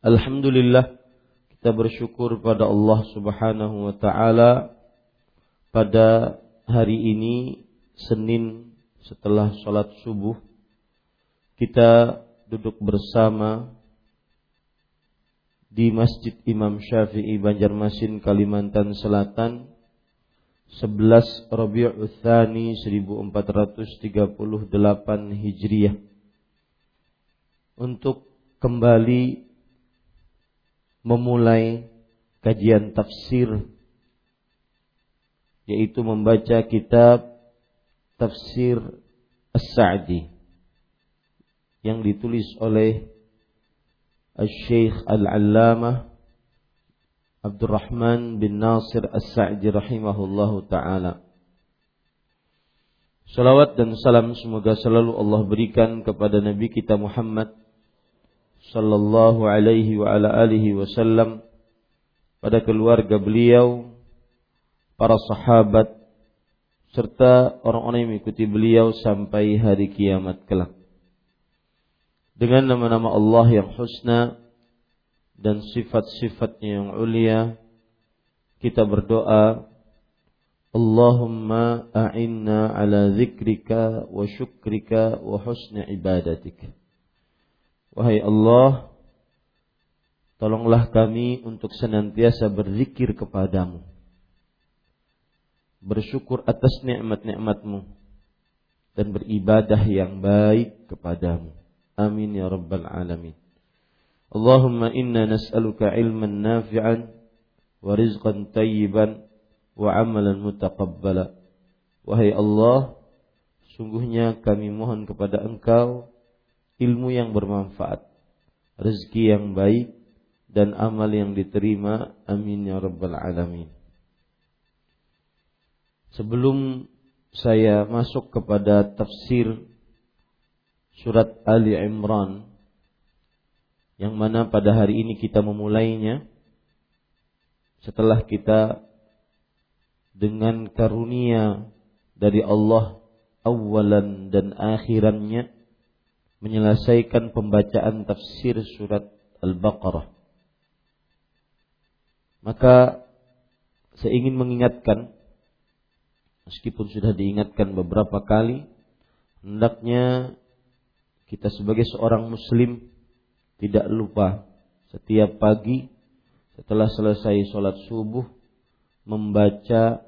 Alhamdulillah kita bersyukur pada Allah Subhanahu wa taala pada hari ini Senin setelah sholat subuh kita duduk bersama di Masjid Imam Syafi'i Banjarmasin Kalimantan Selatan 11 Rabiul Tsani 1438 Hijriah. Untuk kembali memulai kajian tafsir yaitu membaca kitab tafsir As-Sa'di yang ditulis oleh Al-Syeikh Al-Allamah Abdurrahman bin Nasir As-Sa'di rahimahullahu taala. Salawat dan salam semoga selalu Allah berikan kepada Nabi kita Muhammad sallallahu alaihi wa ala alihi wasallam pada keluarga beliau, para sahabat serta orang-orang yang mengikuti beliau sampai hari kiamat kelak. Dengan nama-nama Allah yang husna dan sifat-sifatnya yang ulia, kita berdoa, Allahumma a'inna ala zikrika wa syukrika wa husni ibadatika. Wahai Allah, tolonglah kami untuk senantiasa berzikir kepadamu. Bersyukur atas nikmat-nikmatmu dan beribadah yang baik kepadamu. Amin ya rabbal alamin. Allahumma inna nas'aluka ilman nafi'an wa rizqan tayyiban wa amalan mutaqabbala. Wahai Allah, sungguhnya kami mohon kepada Engkau ilmu yang bermanfaat, rezeki yang baik, dan amal yang diterima. Amin ya rabbal alamin. Sebelum saya masuk kepada tafsir surat Ali Imran yang mana pada hari ini kita memulainya setelah kita dengan karunia dari Allah awalan dan akhirannya menyelesaikan pembacaan tafsir surat Al-Baqarah. Maka saya ingin mengingatkan meskipun sudah diingatkan beberapa kali hendaknya kita sebagai seorang muslim tidak lupa setiap pagi setelah selesai sholat subuh membaca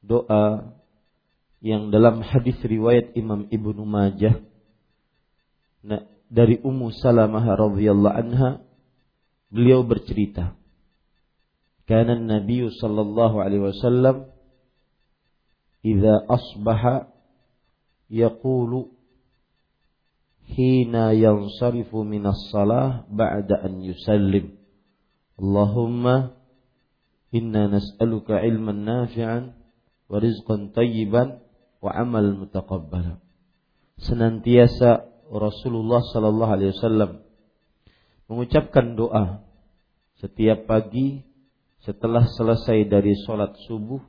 doa yang dalam hadis riwayat Imam Ibnu Majah Nah, dari Ummu Salamah radhiyallahu anha beliau bercerita karena Nabi sallallahu alaihi wasallam jika asbaha yaqulu hina yansarifu minas salah ba'da an yusallim. Allahumma inna nas'aluka ilman nafi'an wa rizqan tayyiban wa amal mutaqabbala senantiasa Rasulullah Sallallahu Alaihi Wasallam mengucapkan doa setiap pagi setelah selesai dari sholat subuh,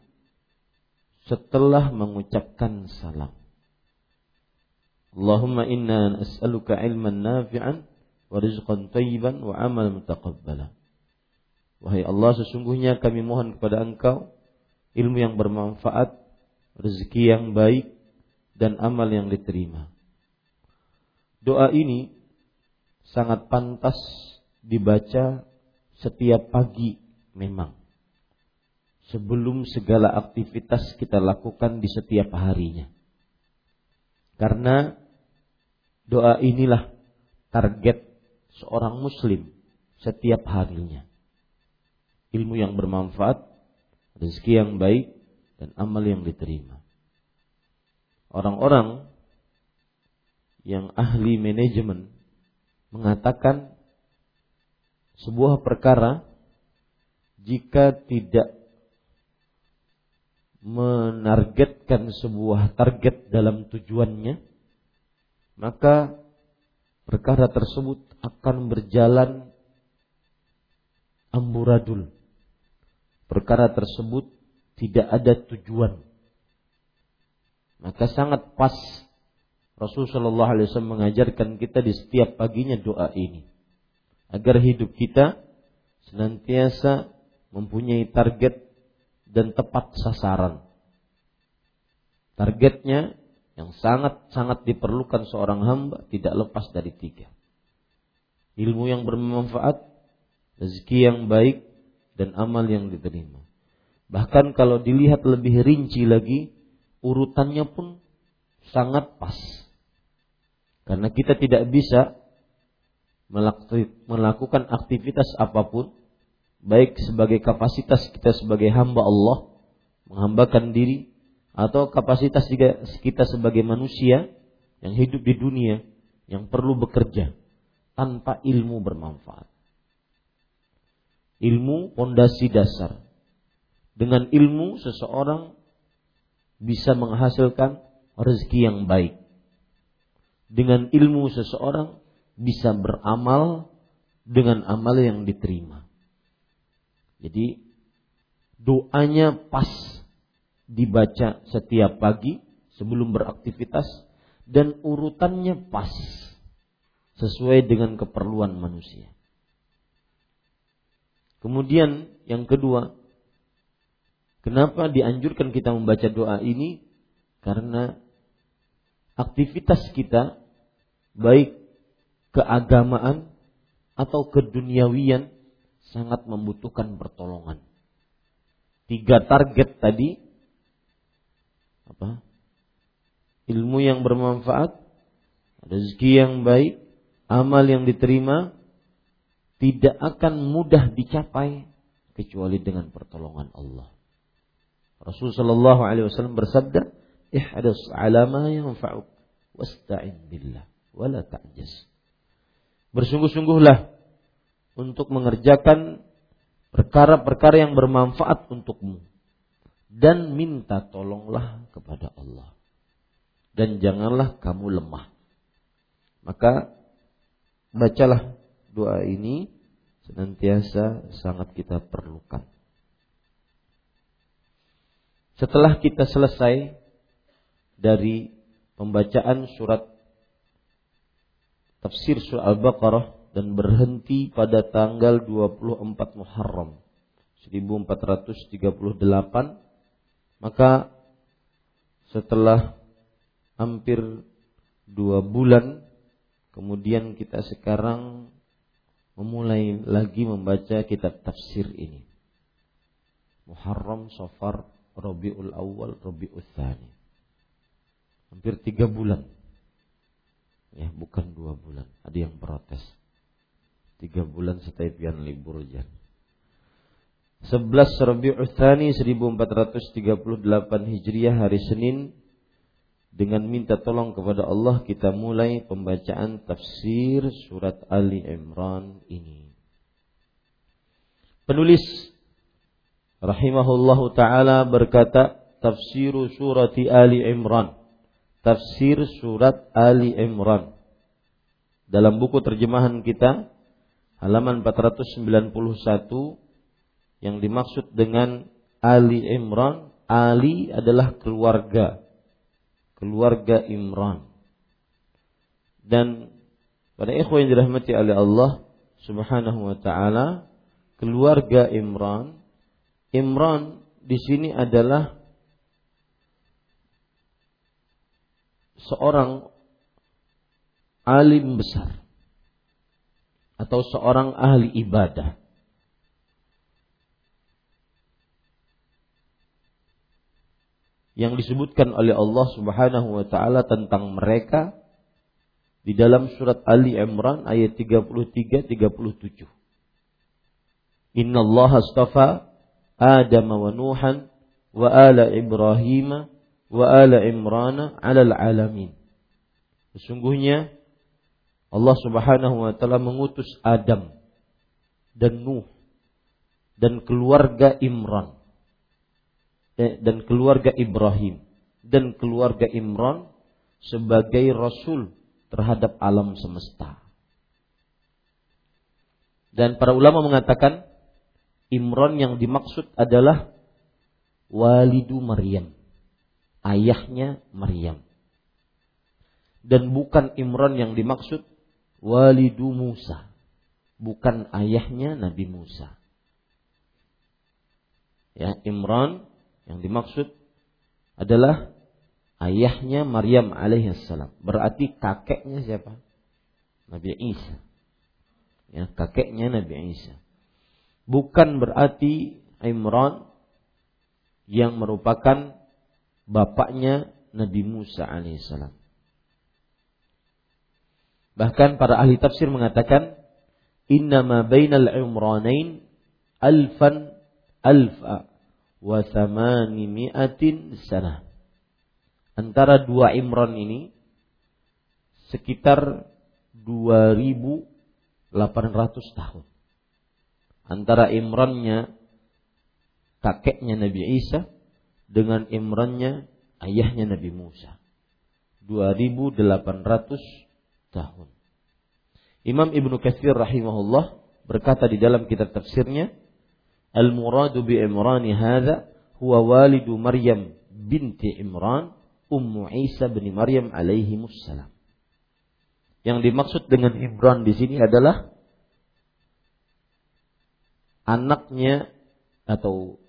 setelah mengucapkan salam. Allahumma inna nas'aluka ilman nafi'an wa rizqan tayyiban wa amal mutaqabbala. Wahai Allah, sesungguhnya kami mohon kepada Engkau ilmu yang bermanfaat, rezeki yang baik, dan amal yang diterima. Doa ini sangat pantas dibaca setiap pagi memang. Sebelum segala aktivitas kita lakukan di setiap harinya. Karena doa inilah target seorang muslim setiap harinya. Ilmu yang bermanfaat, rezeki yang baik, dan amal yang diterima. Orang-orang yang ahli manajemen mengatakan sebuah perkara jika tidak menargetkan sebuah target dalam tujuannya, maka perkara tersebut akan berjalan amburadul. Perkara tersebut tidak ada tujuan. Maka sangat pas Rasulullah SAW mengajarkan kita di setiap paginya doa ini. Agar hidup kita senantiasa mempunyai target dan tepat sasaran. Targetnya yang sangat-sangat diperlukan seorang hamba tidak lepas dari tiga. Ilmu yang bermanfaat, rezeki yang baik, dan amal yang diterima. Bahkan kalau dilihat lebih rinci lagi, urutannya pun sangat pas. Karena kita tidak bisa melakukan aktivitas apa pun baik sebagai kapasitas kita sebagai hamba Allah menghambakan diri atau kapasitas kita sebagai manusia yang hidup di dunia yang perlu bekerja tanpa ilmu bermanfaat. Ilmu pondasi dasar. Dengan ilmu seseorang bisa menghasilkan rezeki yang baik. Dengan ilmu seseorang bisa beramal dengan amal yang diterima. Jadi doanya pas dibaca setiap pagi sebelum beraktivitas dan urutannya pas sesuai dengan keperluan manusia. Kemudian yang kedua, kenapa dianjurkan kita membaca doa ini? Karena aktivitas kita baik keagamaan atau keduniawian sangat membutuhkan pertolongan. Tiga target tadi apa? Ilmu yang bermanfaat, rezeki yang baik, amal yang diterima tidak akan mudah dicapai kecuali dengan pertolongan Allah. Rasulullah Shallallahu Alaihi Wasallam bersabda, "Ihdas ala ma yanfa'uk, wasta'in billah, wala ta'jas." Bersungguh-sungguhlah untuk mengerjakan perkara-perkara yang bermanfaat untukmu. Dan minta tolonglah kepada Allah. Dan janganlah kamu lemah. Maka bacalah doa ini senantiasa sangat kita perlukan. Setelah kita selesai dari pembacaan surat tafsir surah Al-Baqarah dan berhenti pada tanggal 24 Muharram 1438 maka setelah hampir dua bulan kemudian kita sekarang memulai lagi membaca kitab tafsir ini. Muharram, Safar, Rabiul Awal, Rabiul Thani hampir tiga bulan ya bukan dua bulan ada yang protes tiga bulan pian libur jan 11 Rabiul Tsani 1438 Hijriah hari Senin dengan minta tolong kepada Allah kita mulai pembacaan tafsir surat Ali Imran ini. Penulis rahimahullahu taala berkata tafsir surat Ali Imran. Tafsir surat Ali Imran. Dalam buku terjemahan kita halaman 491 yang dimaksud dengan Ali Imran, Ali adalah keluarga. Keluarga Imran. Dan pada ikhwan yang dirahmati oleh Allah Subhanahu wa taala, keluarga Imran, Imran di sini adalah seorang alim besar atau seorang ahli ibadah yang disebutkan oleh Allah Subhanahu wa taala tentang mereka di dalam surat Ali Imran ayat 33 37. Inna Allah astafa Adam wa Nuhan wa ala Ibrahim wa ala alamin. Sesungguhnya Allah Subhanahu wa taala mengutus Adam dan Nuh dan keluarga Imran Eh, dan keluarga Ibrahim dan keluarga Imran sebagai rasul terhadap alam semesta. Dan para ulama mengatakan Imran yang dimaksud adalah walidu Maryam, ayahnya Maryam. Dan bukan Imran yang dimaksud walidu Musa, bukan ayahnya Nabi Musa. Ya, Imran yang dimaksud adalah ayahnya Maryam alaihissalam. Berarti kakeknya siapa? Nabi Isa. Ya, kakeknya Nabi Isa. Bukan berarti Imran yang merupakan bapaknya Nabi Musa alaihissalam. Bahkan para ahli tafsir mengatakan innama bainal imranain alfan alfa wa mi'atin sana. Antara dua Imran ini sekitar 2800 tahun. Antara Imrannya kakeknya Nabi Isa dengan Imrannya ayahnya Nabi Musa. 2800 tahun. Imam Ibnu Katsir rahimahullah berkata di dalam kitab tafsirnya Al-muradu bi Imran hadha huwa walidu Maryam binti Imran Ummu Isa bin Maryam alaihi salam. Yang dimaksud dengan Imran di sini adalah anaknya atau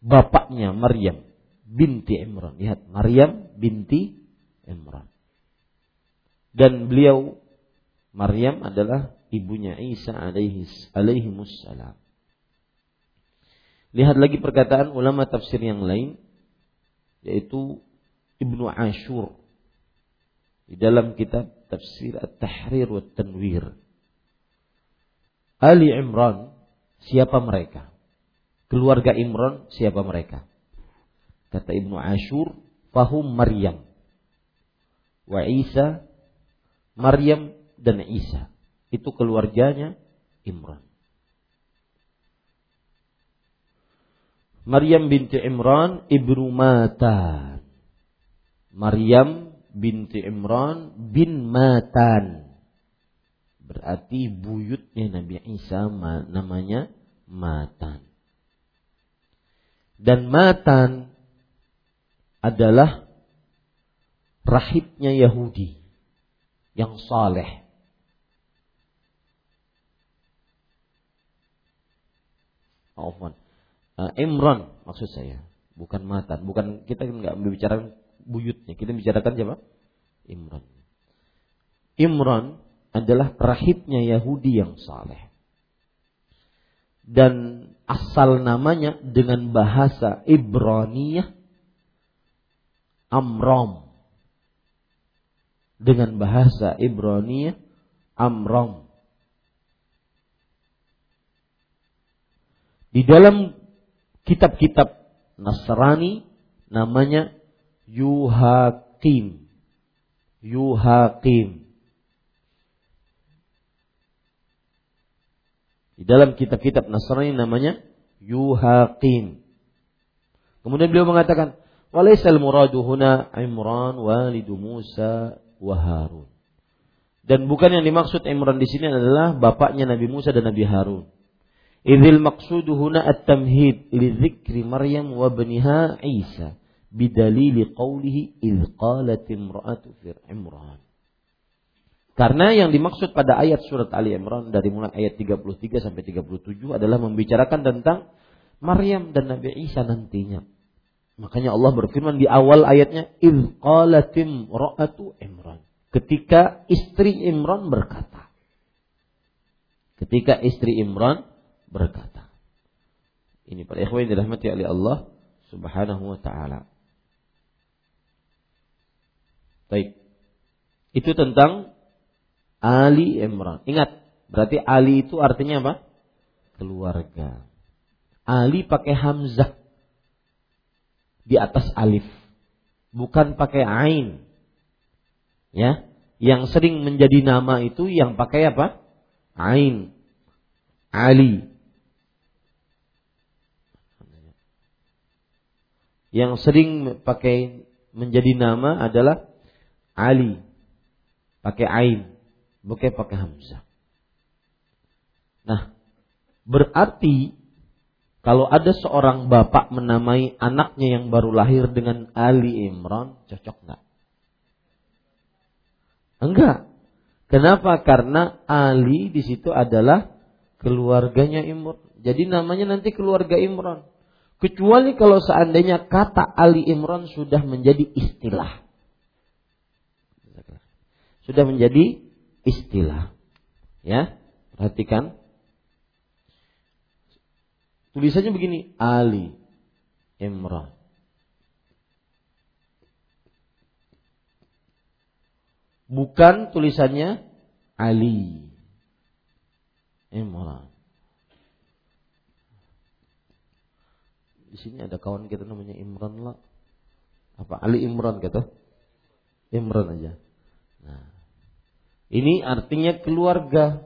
bapaknya Maryam binti Imran. Lihat, Maryam binti Imran. Dan beliau Maryam adalah ibunya Isa alaihi alaihi salam. Lihat lagi perkataan ulama tafsir yang lain yaitu Ibnu Ashur di dalam kitab tafsir At-Tahrir wa Tanwir. Ali Imran siapa mereka? Keluarga Imran siapa mereka? Kata Ibnu Ashur, fahum Maryam wa Isa, Maryam dan Isa. Itu keluarganya Imran. Maryam binti Imran ibnu Matan. Maryam binti Imran bin Matan. Berarti buyutnya Nabi Isa namanya Matan. Dan Matan adalah rahibnya Yahudi yang saleh. Afwan uh, Imran maksud saya, bukan matan, bukan kita nggak membicarakan buyutnya, kita bicarakan siapa? Imran. Imran adalah rahibnya Yahudi yang saleh. Dan asal namanya dengan bahasa Ibraniyah Amram. Dengan bahasa Ibraniyah Amram. Di dalam kitab-kitab Nasrani namanya Yuhakim. Yuhakim. Di dalam kitab-kitab Nasrani namanya Yuhakim. Kemudian beliau mengatakan, "Walaisal muradu huna Imran walidu Musa wa Harun." Dan bukan yang dimaksud Imran di sini adalah bapaknya Nabi Musa dan Nabi Harun. Idzil maqsudu huna at-tamhid li dzikri Maryam wa baniha Isa bidalili qawlihi idz qalat imra'atu Imran. Karena yang dimaksud pada ayat surat Ali Imran dari mulai ayat 33 sampai 37 adalah membicarakan tentang Maryam dan Nabi Isa nantinya. Makanya Allah berfirman di awal ayatnya idz qalat imra'atu Imran ketika istri Imran berkata. Ketika istri Imran berkata. Ini para ikhwan yang dirahmati oleh Allah Subhanahu wa taala. Baik. Itu tentang Ali Imran. Ingat, berarti Ali itu artinya apa? Keluarga. Ali pakai hamzah di atas alif. Bukan pakai ain ya yang sering menjadi nama itu yang pakai apa ain Ali yang sering pakai menjadi nama adalah Ali pakai ain bukan pakai hamzah nah berarti kalau ada seorang bapak menamai anaknya yang baru lahir dengan Ali Imran cocok nggak Enggak. Kenapa? Karena Ali di situ adalah keluarganya Imran. Jadi namanya nanti keluarga Imran. Kecuali kalau seandainya kata Ali Imran sudah menjadi istilah. Sudah menjadi istilah. Ya, perhatikan. Tulisannya begini, Ali Imran. bukan tulisannya Ali Imran. Di sini ada kawan kita namanya Imran lah. Apa Ali Imran kata? Imran aja. Nah, ini artinya keluarga.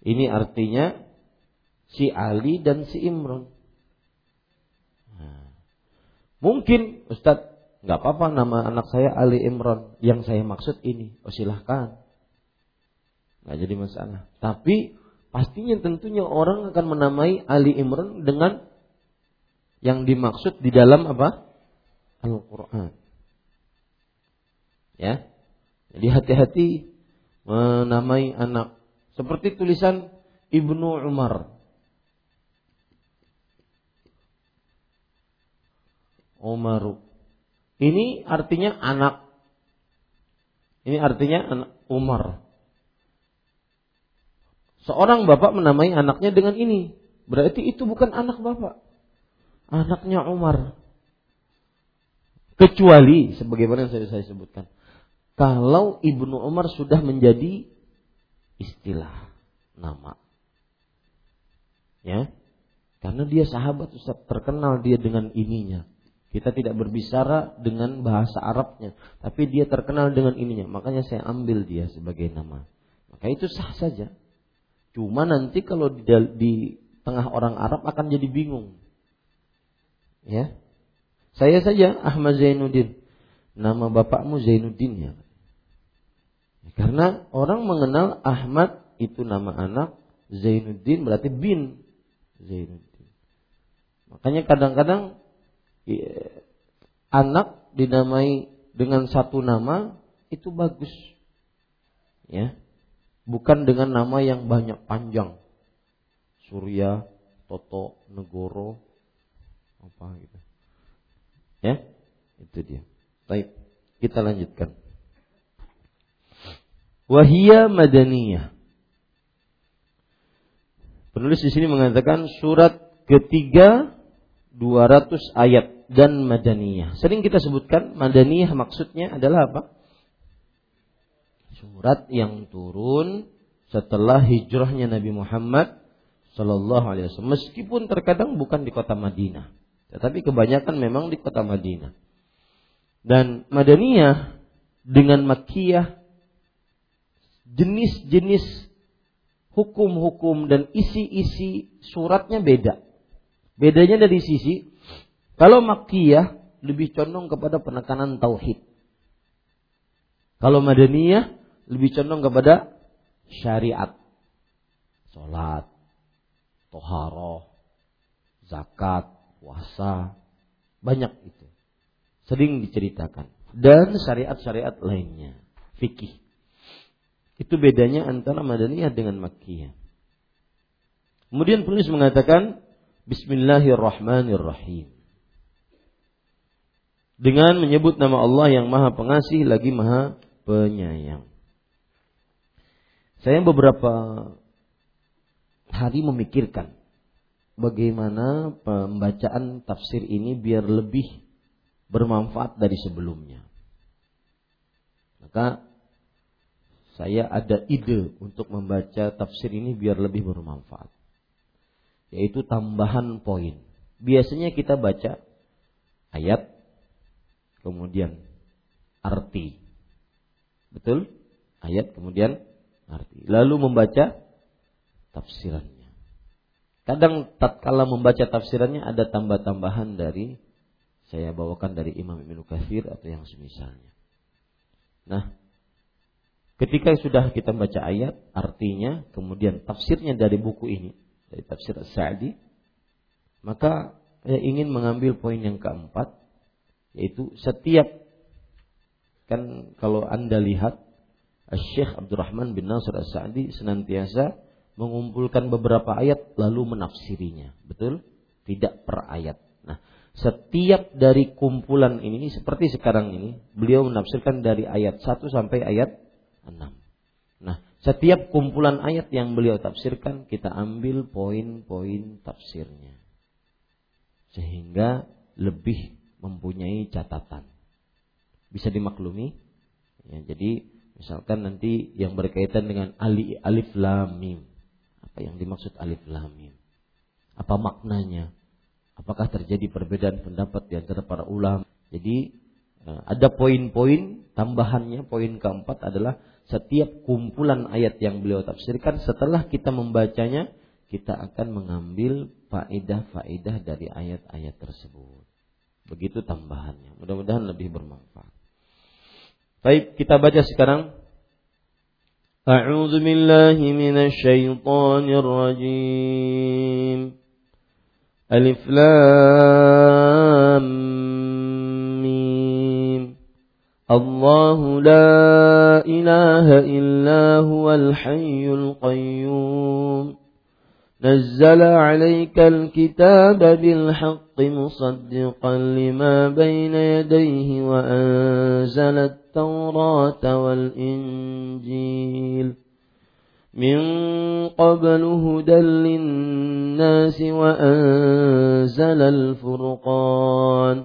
Ini artinya si Ali dan si Imran. Nah, mungkin Ustadz nggak apa-apa nama anak saya Ali Imron yang saya maksud ini oh silahkan. Nggak jadi masalah. Tapi pastinya tentunya orang akan menamai Ali Imron dengan yang dimaksud di dalam apa? Al-Quran ya jadi hati-hati menamai anak seperti tulisan Ibnu Umar Umaru ini artinya anak. Ini artinya anak Umar. Seorang bapak menamai anaknya dengan ini. Berarti itu bukan anak bapak. Anaknya Umar. Kecuali sebagaimana yang saya sebutkan. Kalau Ibnu Umar sudah menjadi istilah nama. Ya. Karena dia sahabat Ustaz, terkenal dia dengan ininya. Kita tidak berbicara dengan bahasa Arabnya, tapi dia terkenal dengan ininya. Makanya saya ambil dia sebagai nama. Maka itu sah saja. Cuma nanti kalau di, di tengah orang Arab akan jadi bingung. Ya. Saya saja Ahmad Zainuddin. Nama bapakmu Zainuddin ya. Karena orang mengenal Ahmad itu nama anak, Zainuddin berarti bin Zainuddin. Makanya kadang-kadang anak dinamai dengan satu nama itu bagus. Ya. Bukan dengan nama yang banyak panjang. Surya, Toto, Negoro, apa gitu. Ya, itu dia. Baik, kita lanjutkan. Wahia madaniyah. Penulis di sini mengatakan surat ketiga 200 ayat dan madaniyah. Sering kita sebutkan madaniyah maksudnya adalah apa? Surat yang turun setelah hijrahnya Nabi Muhammad Shallallahu Alaihi Wasallam. Meskipun terkadang bukan di kota Madinah, tetapi kebanyakan memang di kota Madinah. Dan Madaniyah dengan Makkiyah jenis-jenis hukum-hukum dan isi-isi suratnya beda. Bedanya dari sisi kalau Makkiyah lebih condong kepada penekanan tauhid. Kalau Madaniyah lebih condong kepada syariat. Salat, toharoh, zakat, puasa, banyak itu. Sering diceritakan. Dan syariat-syariat lainnya. Fikih. Itu bedanya antara Madaniyah dengan Makkiyah. Kemudian penulis mengatakan Bismillahirrahmanirrahim. Dengan menyebut nama Allah yang Maha Pengasih lagi Maha Penyayang. Saya beberapa hari memikirkan bagaimana pembacaan tafsir ini biar lebih bermanfaat dari sebelumnya. Maka saya ada ide untuk membaca tafsir ini biar lebih bermanfaat. Yaitu tambahan poin. Biasanya kita baca ayat, kemudian arti. Betul? Ayat kemudian arti. Lalu membaca tafsirannya. Kadang tatkala membaca tafsirannya ada tambah-tambahan dari saya bawakan dari Imam Ibnu Katsir atau yang semisalnya. Nah, Ketika sudah kita baca ayat, artinya, kemudian tafsirnya dari buku ini, dari tafsir Sa'di, maka saya ingin mengambil poin yang keempat, yaitu setiap, kan kalau Anda lihat, Syekh Abdurrahman bin Nasr As-Sa'di senantiasa mengumpulkan beberapa ayat lalu menafsirinya. Betul? Tidak per ayat. Nah, setiap dari kumpulan ini seperti sekarang ini, beliau menafsirkan dari ayat 1 sampai ayat 6. Nah, setiap kumpulan ayat yang beliau tafsirkan kita ambil poin-poin tafsirnya. Sehingga lebih mempunyai catatan. Bisa dimaklumi? Ya, jadi misalkan nanti yang berkaitan dengan ali, alif lam mim. Apa yang dimaksud alif lam mim? Apa maknanya? Apakah terjadi perbedaan pendapat di antara para ulama? Jadi eh, ada poin-poin tambahannya poin keempat adalah setiap kumpulan ayat yang beliau tafsirkan setelah kita membacanya kita akan mengambil faedah-faedah dari ayat-ayat tersebut. Begitu tambahannya. Mudah-mudahan lebih bermanfaat. Baik, kita baca sekarang. A'udzu billahi minasy rajim. Alif Lam الله لا إله إلا هو الحي القيوم. نزل عليك الكتاب بالحق مصدقا لما بين يديه وأنزل التوراة والإنجيل. من قبل هدى للناس وأنزل الفرقان.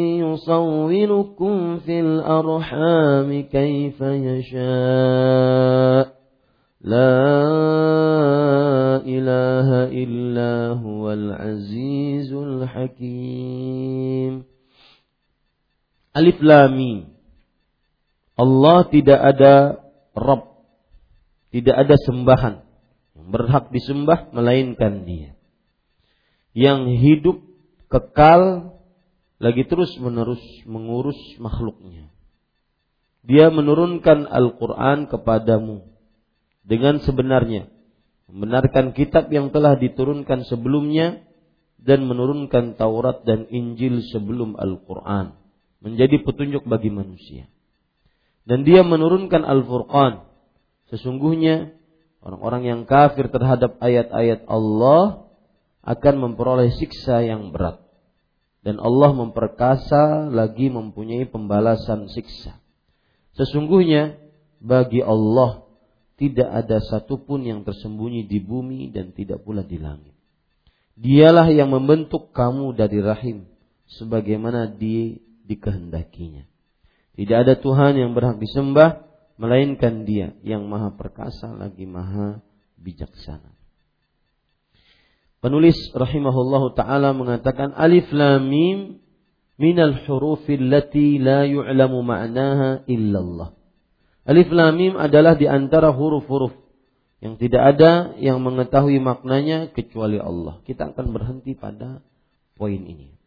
يصوركم في الأرحام كيف يشاء لا إله إلا هو العزيز الحكيم Alif Lam Allah tidak ada Rabb Tidak ada sembahan Yang berhak disembah melainkan dia Yang hidup Kekal lagi terus menerus mengurus makhluknya. Dia menurunkan Al-Quran kepadamu dengan sebenarnya. Membenarkan kitab yang telah diturunkan sebelumnya dan menurunkan Taurat dan Injil sebelum Al-Quran. Menjadi petunjuk bagi manusia. Dan dia menurunkan Al-Furqan. Sesungguhnya orang-orang yang kafir terhadap ayat-ayat Allah akan memperoleh siksa yang berat. Dan Allah memperkasa lagi mempunyai pembalasan siksa. Sesungguhnya bagi Allah tidak ada satupun yang tersembunyi di bumi dan tidak pula di langit. Dialah yang membentuk kamu dari rahim sebagaimana di dikehendakinya. Tidak ada Tuhan yang berhak disembah melainkan Dia yang Maha Perkasa lagi Maha Bijaksana. Penulis rahimahullahu taala mengatakan alif lam mim minal hurufil lati la yu'lamu ma'naha illallah. Alif lam mim adalah di antara huruf-huruf yang tidak ada yang mengetahui maknanya kecuali Allah. Kita akan berhenti pada poin ini.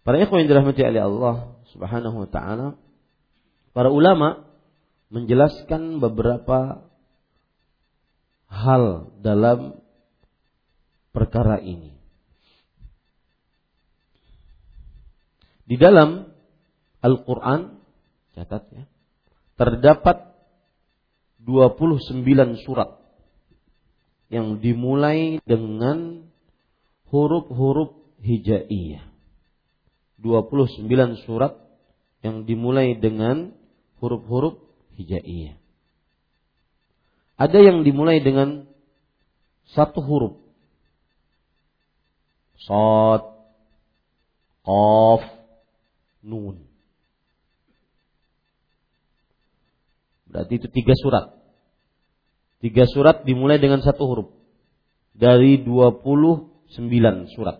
Para ikhwan yang dirahmati oleh Allah Subhanahu wa taala, para ulama menjelaskan beberapa hal dalam perkara ini. Di dalam Al-Qur'an catat ya terdapat 29 surat yang dimulai dengan huruf-huruf hijaiyah. 29 surat yang dimulai dengan huruf-huruf hijaiyah. Ada yang dimulai dengan satu huruf. Sod, Qaf, Nun. Berarti itu tiga surat. Tiga surat dimulai dengan satu huruf. Dari 29 surat.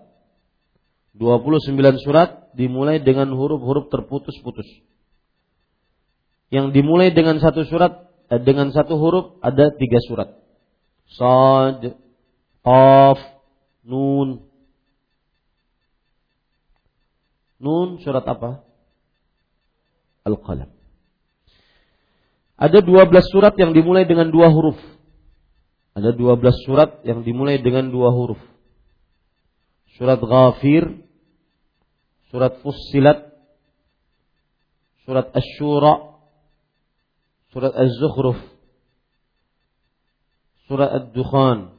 29 surat dimulai dengan huruf-huruf terputus-putus. Yang dimulai dengan satu surat, eh, dengan satu huruf ada tiga surat. Sad, Qaf, Nun. Nun surat apa? Al-Qalam. Ada 12 surat yang dimulai dengan dua huruf. Ada 12 surat yang dimulai dengan dua huruf. Surat Ghafir, surat Fussilat, surat Ash-Shura, surat Az-Zukhruf, surat Ad-Dukhan,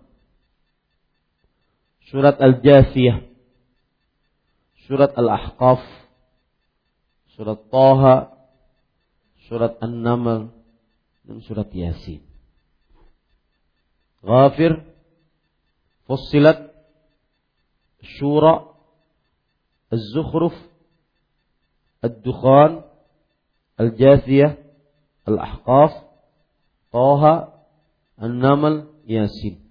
surat Al-Jathiyah, surat Al-Ahqaf, surat Taha, surat An-Naml, dan surat Yasin. Ghafir, Fussilat, Shura, Az-Zukhruf, Ad-Dukhan, Al-Jathiyah, Al-Ahqaf, Taha, An-Namal, Yasin.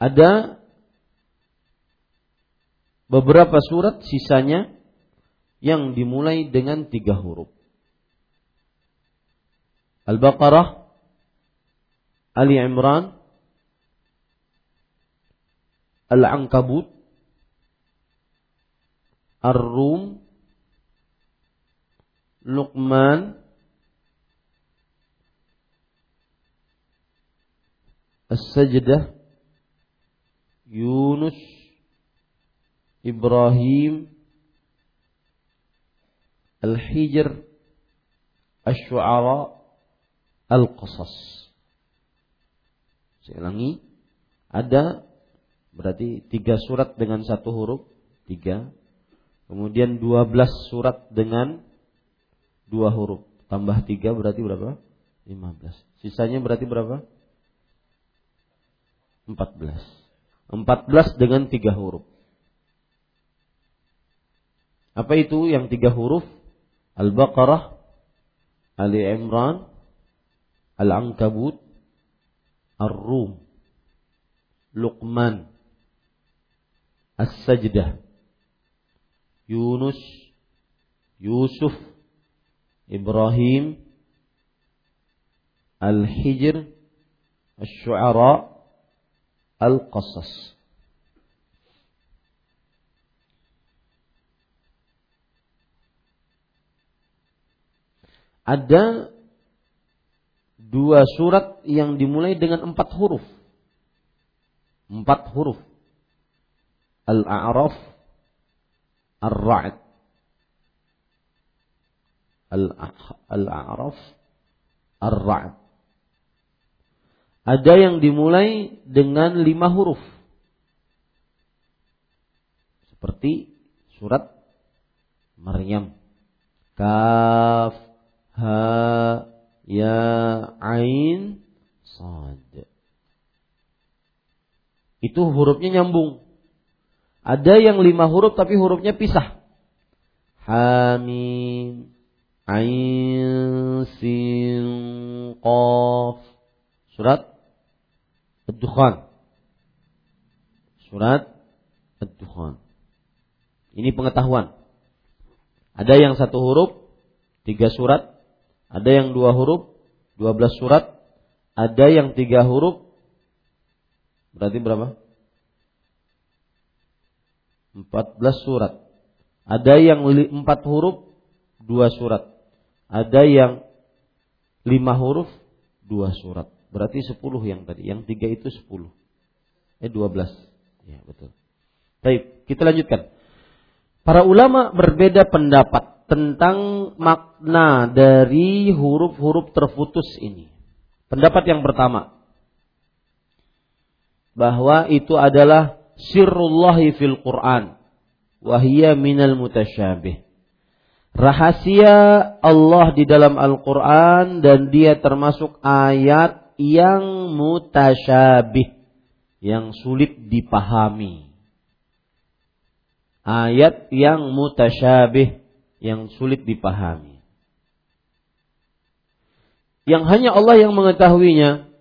Ada beberapa surat sisanya yang dimulai dengan tiga huruf. Al-Baqarah, Ali Imran, Al-Ankabut, Ar-Rum, Luqman, As-Sajdah, Yunus, Ibrahim, Al-Hijr, Ash-Shu'ara, Al-Qasas. Saya ulangi. Ada berarti tiga surat dengan satu huruf. Tiga. Kemudian dua belas surat dengan dua huruf. Tambah tiga berarti berapa? Lima belas. Sisanya berarti berapa? Empat belas. Empat belas dengan tiga huruf. Apa itu yang tiga huruf? Al-Baqarah, Ali Imran, Al-Ankabut, Ar-Rum, Luqman, As-Sajdah, Yunus, Yusuf, Ibrahim, Al-Hijr, Al-Shu'ara, Al-Qasas. Ada dua surat yang dimulai dengan empat huruf. Empat huruf. Al-A'raf, Ar-Ra'd. Al-A'raf, Ar-Ra'd. Ada yang dimulai dengan lima huruf. Seperti surat Maryam. Kaf, Ha, Ya, Ain, Sad. Itu hurufnya nyambung. Ada yang lima huruf tapi hurufnya pisah. Hamim, Ain, Sin, Qaf. Surat Ad-Dukhan. Surat Ad-Dukhan. Ini pengetahuan. Ada yang satu huruf, tiga surat. Ada yang dua huruf, dua belas surat. Ada yang tiga huruf, berarti berapa? Empat belas surat. Ada yang empat huruf, dua surat. Ada yang lima huruf, dua surat. Berarti sepuluh yang tadi. Yang tiga itu sepuluh. Eh dua belas. Ya betul. Baik, kita lanjutkan. Para ulama berbeda pendapat tentang makna dari huruf-huruf terputus ini. Pendapat yang pertama bahwa itu adalah sirrullahi fil Quran wahia minal mutasyabih. Rahasia Allah di dalam Al-Quran dan dia termasuk ayat yang mutasyabih, yang sulit dipahami. Ayat yang mutasyabih, yang sulit dipahami. Yang hanya Allah yang mengetahuinya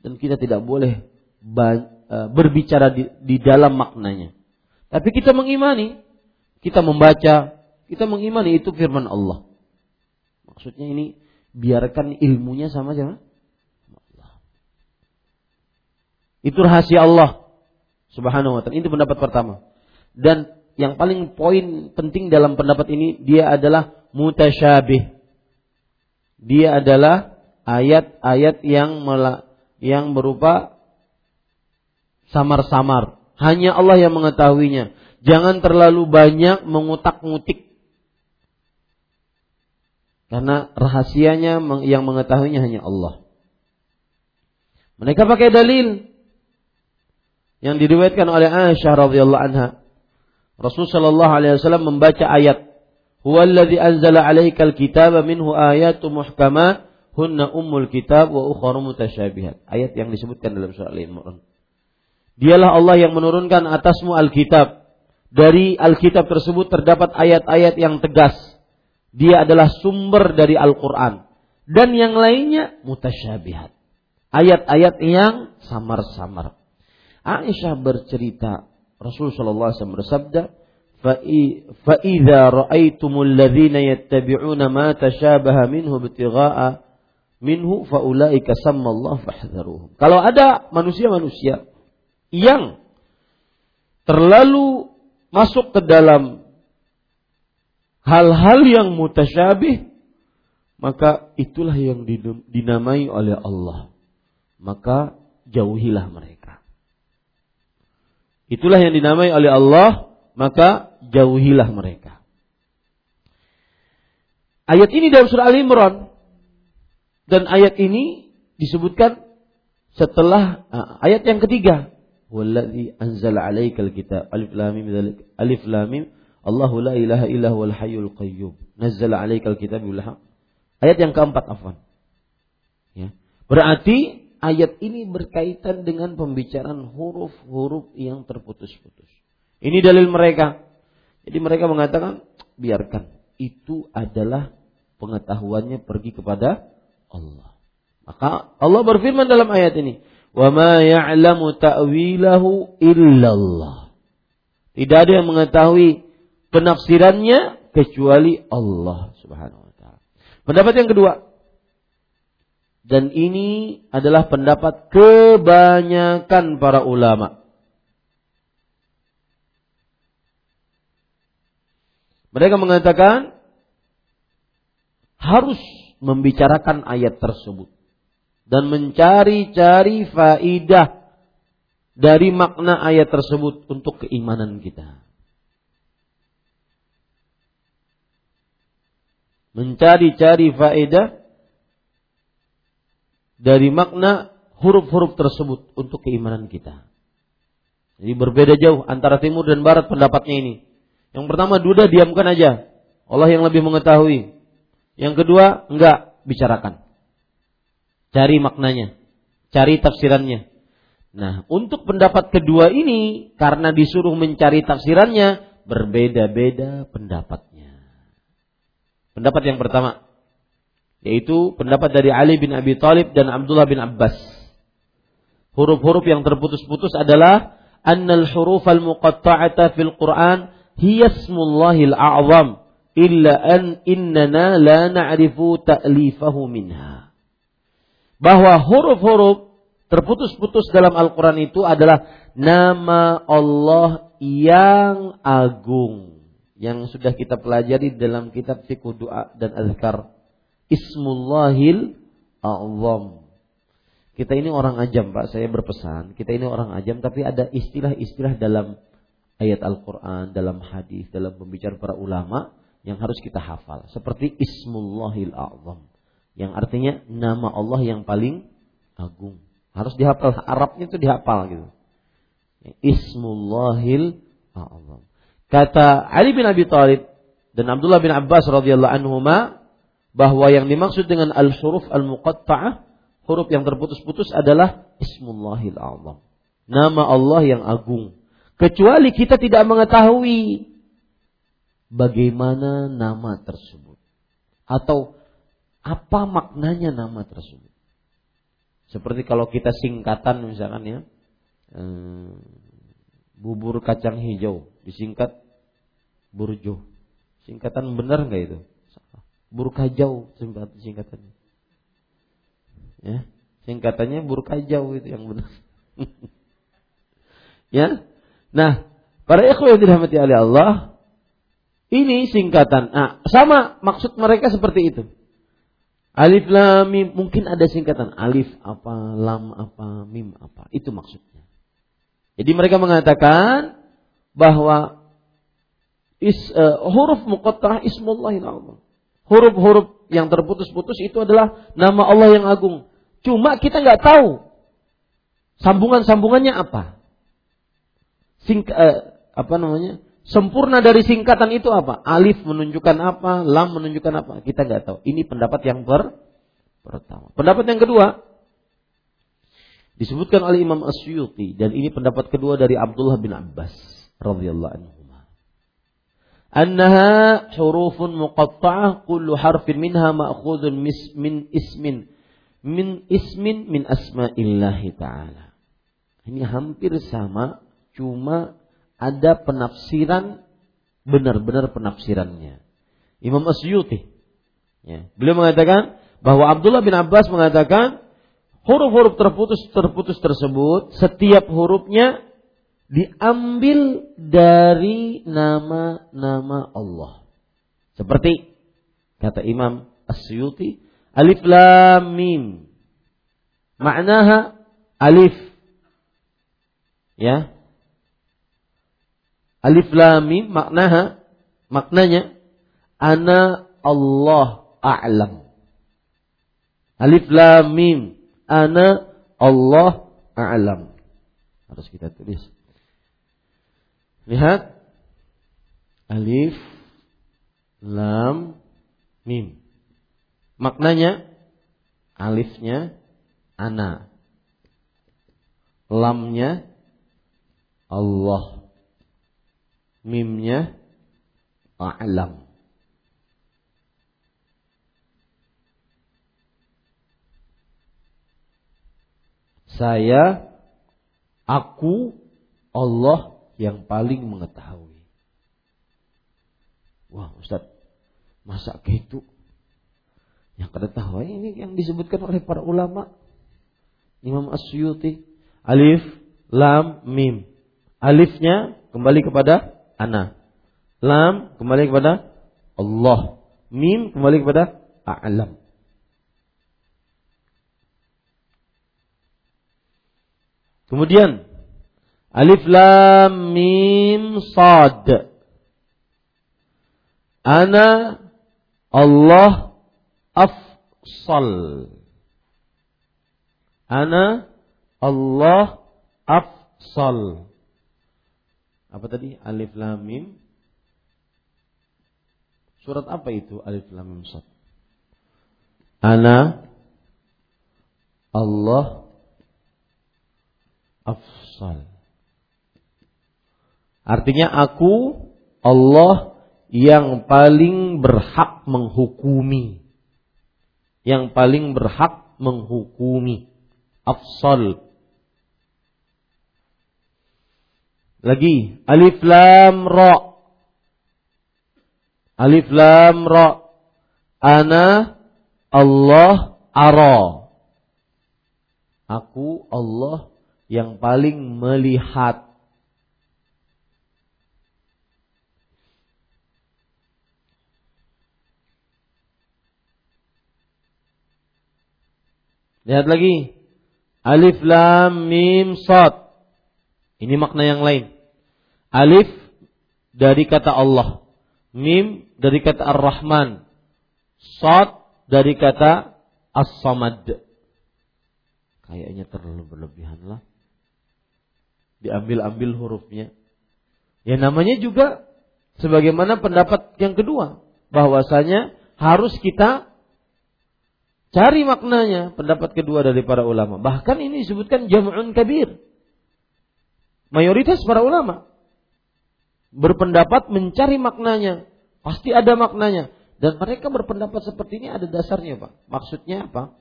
dan kita tidak boleh e, berbicara di, dalam maknanya. Tapi kita mengimani, kita membaca, kita mengimani itu firman Allah. Maksudnya ini biarkan ilmunya sama siapa? Itu rahasia Allah Subhanahu wa taala. Itu pendapat pertama. Dan yang paling poin penting dalam pendapat ini dia adalah mutasyabih. Dia adalah ayat-ayat yang yang berupa samar-samar. Hanya Allah yang mengetahuinya. Jangan terlalu banyak mengutak-ngutik. Karena rahasianya yang mengetahuinya hanya Allah. Mereka pakai dalil yang diriwayatkan oleh Aisyah radhiyallahu anha. Rasul sallallahu alaihi wasallam membaca ayat Huwallazi anzala 'alaikal kitaba minhu ayatun muhkamat hunna ummul kitab wa ukhra mutasyabihat. Ayat yang disebutkan dalam surah Al-Imran. Dialah Allah yang menurunkan atasmu Alkitab. Dari Alkitab tersebut terdapat ayat-ayat yang tegas. Dia adalah sumber dari Al-Quran. Dan yang lainnya mutasyabihat. Ayat-ayat yang samar-samar. Aisyah bercerita, Rasul sallallahu alaihi wasallam bersabda, "Fa idza ra'aitumul ladzina yattabi'una ma tashabaha minhu ibtigha'a minhu fa ulaika sammallahu fahdharuhum." Kalau ada manusia-manusia yang terlalu masuk ke dalam hal-hal yang mutasyabih maka itulah yang dinamai oleh Allah. Maka jauhilah mereka. Itulah yang dinamai oleh Allah, maka jauhilah mereka. Ayat ini dalam surah Al-Imran dan ayat ini disebutkan setelah uh, ayat yang ketiga. Wallazi anzala 'alaikal kitab alif lam mim alif lam mim Allahu la ilaha illa huwal hayyul qayyum nazzala 'alaikal kitab. Ayat yang keempat afwan. Ya. Berarti ayat ini berkaitan dengan pembicaraan huruf-huruf yang terputus-putus. Ini dalil mereka. Jadi mereka mengatakan, biarkan. Itu adalah pengetahuannya pergi kepada Allah. Maka Allah berfirman dalam ayat ini, "Wa ma ya'lamu ta'wilahu illallah." Tidak ada yang mengetahui penafsirannya kecuali Allah Subhanahu wa taala. Pendapat yang kedua, dan ini adalah pendapat kebanyakan para ulama. Mereka mengatakan harus membicarakan ayat tersebut dan mencari-cari faidah dari makna ayat tersebut untuk keimanan kita. Mencari-cari faedah dari makna huruf-huruf tersebut untuk keimanan kita. Jadi berbeda jauh antara timur dan barat pendapatnya ini. Yang pertama duda diamkan aja. Allah yang lebih mengetahui. Yang kedua enggak bicarakan. Cari maknanya, cari tafsirannya. Nah, untuk pendapat kedua ini karena disuruh mencari tafsirannya berbeda-beda pendapatnya. Pendapat yang pertama yaitu pendapat dari Ali bin Abi Thalib dan Abdullah bin Abbas. Huruf-huruf yang terputus-putus adalah annal huruf al muqatta'ata fil Quran hiya ismullahil a'zam illa an innana la na'rifu ta'lifahu minha. Bahwa huruf-huruf terputus-putus dalam Al-Quran itu adalah nama Allah yang agung. Yang sudah kita pelajari dalam kitab fikih doa dan azkar. Ismullahil a'zam. Kita ini orang ajam Pak, saya berpesan. Kita ini orang ajam tapi ada istilah-istilah dalam ayat Al-Quran, dalam hadis, dalam pembicaraan para ulama yang harus kita hafal. Seperti Ismullahil A'zam. Yang artinya nama Allah yang paling agung. Harus dihafal. Arabnya itu dihafal gitu. Ismullahil A'zam. Kata Ali bin Abi Thalib dan Abdullah bin Abbas radhiyallahu anhuma bahwa yang dimaksud dengan al-huruf al-muqatta'ah huruf yang terputus-putus adalah Ismullahil Azam. Nama Allah yang agung. Kecuali kita tidak mengetahui bagaimana nama tersebut. Atau apa maknanya nama tersebut. Seperti kalau kita singkatan misalkan ya. Eh, bubur kacang hijau disingkat burjo. Singkatan benar nggak itu? Bubur kajau singkatannya. Ya, singkatannya burkajau itu yang benar. ya. Nah, para ikhwan yang dirahmati oleh Allah, ini singkatan. Nah, sama maksud mereka seperti itu. Alif lam mim mungkin ada singkatan alif apa, lam apa, mim apa. Itu maksudnya. Jadi mereka mengatakan bahwa is, uh, huruf muqattah ismullahil azam. Huruf-huruf yang terputus-putus itu adalah nama Allah yang agung. Cuma kita nggak tahu sambungan-sambungannya apa. Sing, uh, apa namanya? Sempurna dari singkatan itu apa? Alif menunjukkan apa, lam menunjukkan apa? Kita nggak tahu. Ini pendapat yang per pertama. Pendapat yang kedua disebutkan oleh Imam Asyuti dan ini pendapat kedua dari Abdullah bin Abbas radhiyallahu anhu. أنها حروف مقطعة كل حرف منها مأخوذ من min ismin min ismin min الله تعالى Ini hampir sama, cuma ada penafsiran benar-benar penafsirannya. Imam Asyuti. Ya, beliau mengatakan bahwa Abdullah bin Abbas mengatakan huruf-huruf terputus terputus tersebut setiap hurufnya diambil dari nama-nama Allah. Seperti kata Imam Asyuti, alif lam mim. Maknaha alif. Ya. Alif lam mim maknaha maknanya ana Allah a'lam. Alif lam mim ana Allah a'lam. Harus kita tulis. Lihat alif lam mim. Maknanya alifnya ana. Lamnya Allah. Mimnya a'lam. Saya, aku, Allah yang paling mengetahui. Wah Ustaz, masa gitu? Yang ketahui ini yang disebutkan oleh para ulama. Imam Asyuti. Alif, Lam, Mim. Alifnya kembali kepada Ana. Lam kembali kepada Allah. Mim kembali kepada A'lam. Kemudian Alif lam mim sad. Ana Allah afsal. Ana Allah afsal. Apa tadi? Alif lam mim. Surat apa itu? Alif lam mim sad. Ana Allah afsal. Artinya aku Allah yang paling berhak menghukumi. Yang paling berhak menghukumi. Afsal. Lagi alif lam ra. Alif lam ra. Ana Allah ara. Aku Allah yang paling melihat. Lihat lagi. Alif lam mim sad. Ini makna yang lain. Alif dari kata Allah. Mim dari kata Ar-Rahman. Sad dari kata As-Samad. Kayaknya terlalu berlebihan lah. Diambil-ambil hurufnya. Ya namanya juga sebagaimana pendapat yang kedua. Bahwasanya harus kita cari maknanya. Pendapat kedua dari para ulama. Bahkan ini disebutkan jam'un kabir mayoritas para ulama berpendapat mencari maknanya. Pasti ada maknanya. Dan mereka berpendapat seperti ini ada dasarnya Pak. Maksudnya apa?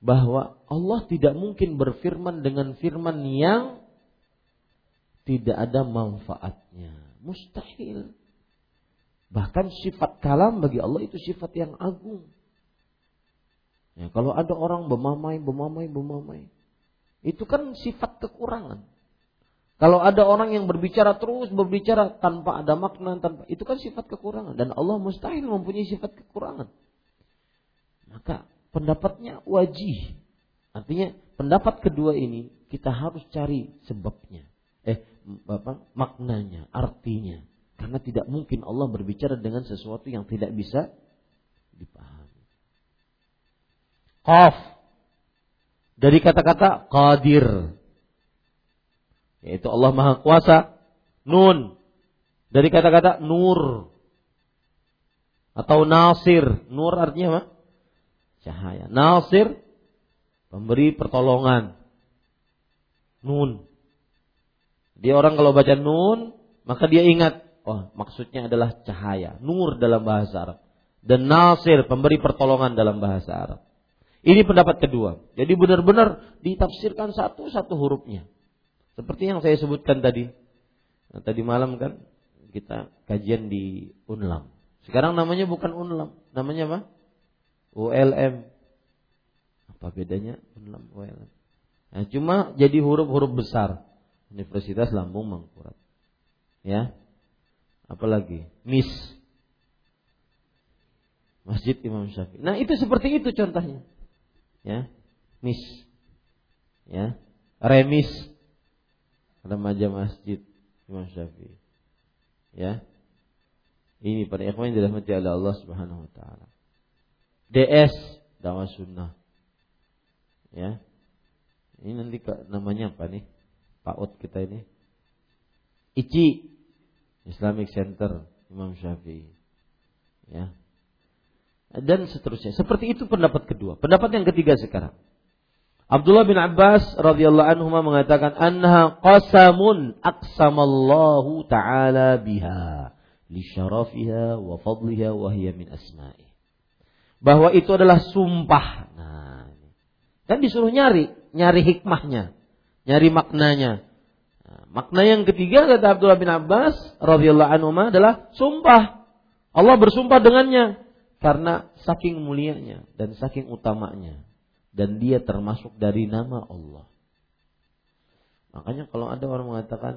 Bahwa Allah tidak mungkin berfirman dengan firman yang tidak ada manfaatnya. Mustahil. Bahkan sifat kalam bagi Allah itu sifat yang agung. Ya, kalau ada orang bermamai, bermamai, bermamai. Itu kan sifat kekurangan. Kalau ada orang yang berbicara terus berbicara tanpa ada makna tanpa itu kan sifat kekurangan dan Allah mustahil mempunyai sifat kekurangan. Maka pendapatnya wajih. Artinya pendapat kedua ini kita harus cari sebabnya. Eh apa maknanya, artinya. Karena tidak mungkin Allah berbicara dengan sesuatu yang tidak bisa dipahami. Qaf dari kata-kata qadir yaitu Allah Maha Kuasa. Nun dari kata-kata nur atau nasir. Nur artinya apa? Cahaya. Nasir pemberi pertolongan. Nun. Dia orang kalau baca nun, maka dia ingat, oh maksudnya adalah cahaya. Nur dalam bahasa Arab. Dan nasir pemberi pertolongan dalam bahasa Arab. Ini pendapat kedua. Jadi benar-benar ditafsirkan satu-satu hurufnya. Seperti yang saya sebutkan tadi. Nah, tadi malam kan kita kajian di Unlam. Sekarang namanya bukan Unlam, namanya apa? ULM. Apa bedanya Unlam ULM? Nah, cuma jadi huruf-huruf besar. Universitas Lambung Mangkurat. Ya. Apalagi? MIS. Masjid Imam Syafi'i. Nah, itu seperti itu contohnya. Ya. MIS. Ya. Remis remaja masjid Imam Syafi'i. Ya. Ini pada ikhwan yang dirahmati oleh Allah Subhanahu wa taala. DS dakwah sunnah. Ya. Ini nanti namanya apa nih? PAUD kita ini. ICI Islamic Center Imam Syafi'i. Ya. Dan seterusnya. Seperti itu pendapat kedua. Pendapat yang ketiga sekarang. Abdullah bin Abbas radhiyallahu anhu mengatakan anha qasamun aqsamallahu taala biha li syarafiha wa fadliha wa hiya min asma'i. Bahwa itu adalah sumpah. Nah, kan disuruh nyari, nyari hikmahnya, nyari maknanya. Nah, makna yang ketiga kata Abdullah bin Abbas radhiyallahu anhu adalah sumpah. Allah bersumpah dengannya karena saking mulianya dan saking utamanya. Dan dia termasuk dari nama Allah. Makanya kalau ada orang mengatakan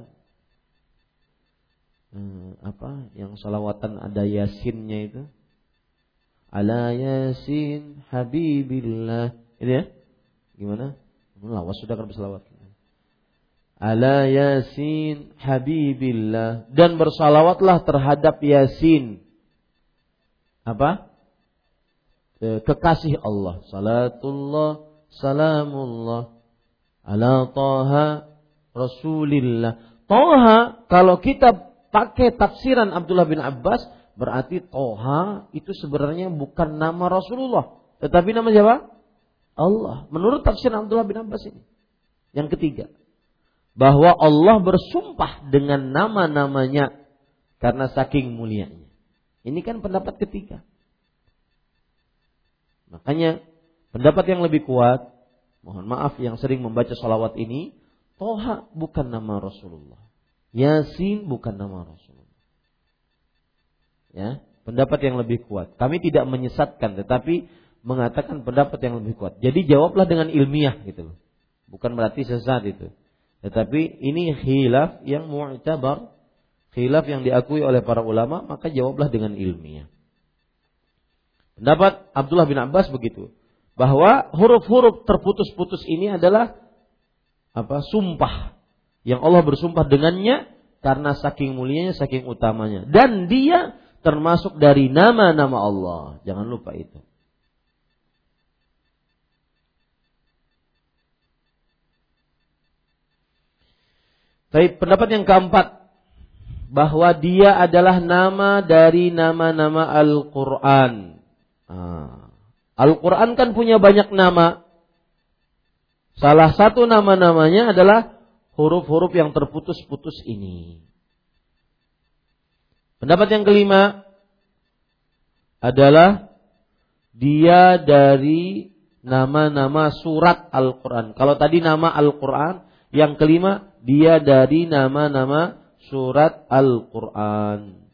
hmm, apa yang salawatan ada yasinnya itu? Ala yasin habibillah. Ini ya? Gimana? Lawas sudah kan bersalawat ala yasin habibillah. Dan bersalawatlah terhadap yasin. Apa kekasih Allah. Salatullah salamullah ala taha rasulillah. Toha kalau kita pakai tafsiran Abdullah bin Abbas berarti Toha itu sebenarnya bukan nama Rasulullah, tetapi nama siapa? Allah. Menurut tafsir Abdullah bin Abbas ini. Yang ketiga, bahwa Allah bersumpah dengan nama-namanya karena saking mulianya. Ini kan pendapat ketiga. Makanya pendapat yang lebih kuat, mohon maaf yang sering membaca salawat ini, Toha bukan nama Rasulullah. Yasin bukan nama Rasulullah. Ya, pendapat yang lebih kuat. Kami tidak menyesatkan tetapi mengatakan pendapat yang lebih kuat. Jadi jawablah dengan ilmiah gitu loh. Bukan berarti sesat itu. Tetapi ini khilaf yang mu'tabar, khilaf yang diakui oleh para ulama, maka jawablah dengan ilmiah. Pendapat Abdullah bin Abbas begitu, bahwa huruf-huruf terputus-putus ini adalah apa sumpah yang Allah bersumpah dengannya karena saking mulianya, saking utamanya. Dan dia termasuk dari nama-nama Allah. Jangan lupa itu. Tapi pendapat yang keempat bahwa dia adalah nama dari nama-nama Al-Qur'an. Ah. Al-Qur'an kan punya banyak nama. Salah satu nama-namanya adalah huruf-huruf yang terputus-putus ini. Pendapat yang kelima adalah dia dari nama-nama surat Al-Quran. Kalau tadi nama Al-Quran, yang kelima dia dari nama-nama surat Al-Quran.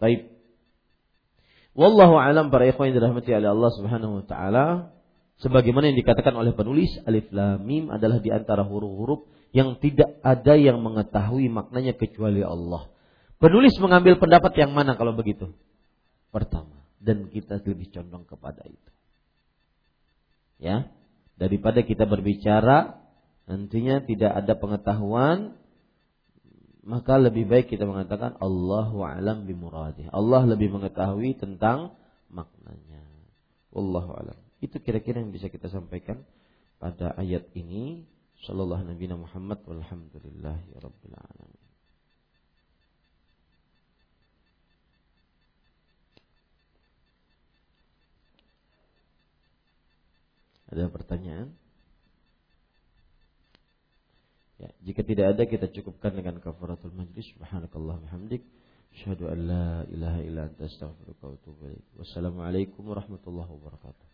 Baik. Wallahu alam para ikhwan yang dirahmati oleh Allah Subhanahu wa taala, sebagaimana yang dikatakan oleh penulis alif lam mim adalah di antara huruf-huruf yang tidak ada yang mengetahui maknanya kecuali Allah. Penulis mengambil pendapat yang mana kalau begitu? Pertama, dan kita lebih condong kepada itu. Ya, daripada kita berbicara nantinya tidak ada pengetahuan maka lebih baik kita mengatakan Allahu alam bimuradih. Allah lebih mengetahui tentang maknanya. Wallahu alam. Itu kira-kira yang bisa kita sampaikan pada ayat ini. Sallallahu Nabi Muhammad walhamdulillahi rabbil alamin. Ada pertanyaan? Ya, jika tidak ada kita cukupkan dengan kafaratul majlis. Subhanakallah hamdik. Asyhadu an la ilaha illa anta astaghfiruka wa atubu ilaik. Wassalamualaikum warahmatullahi wabarakatuh.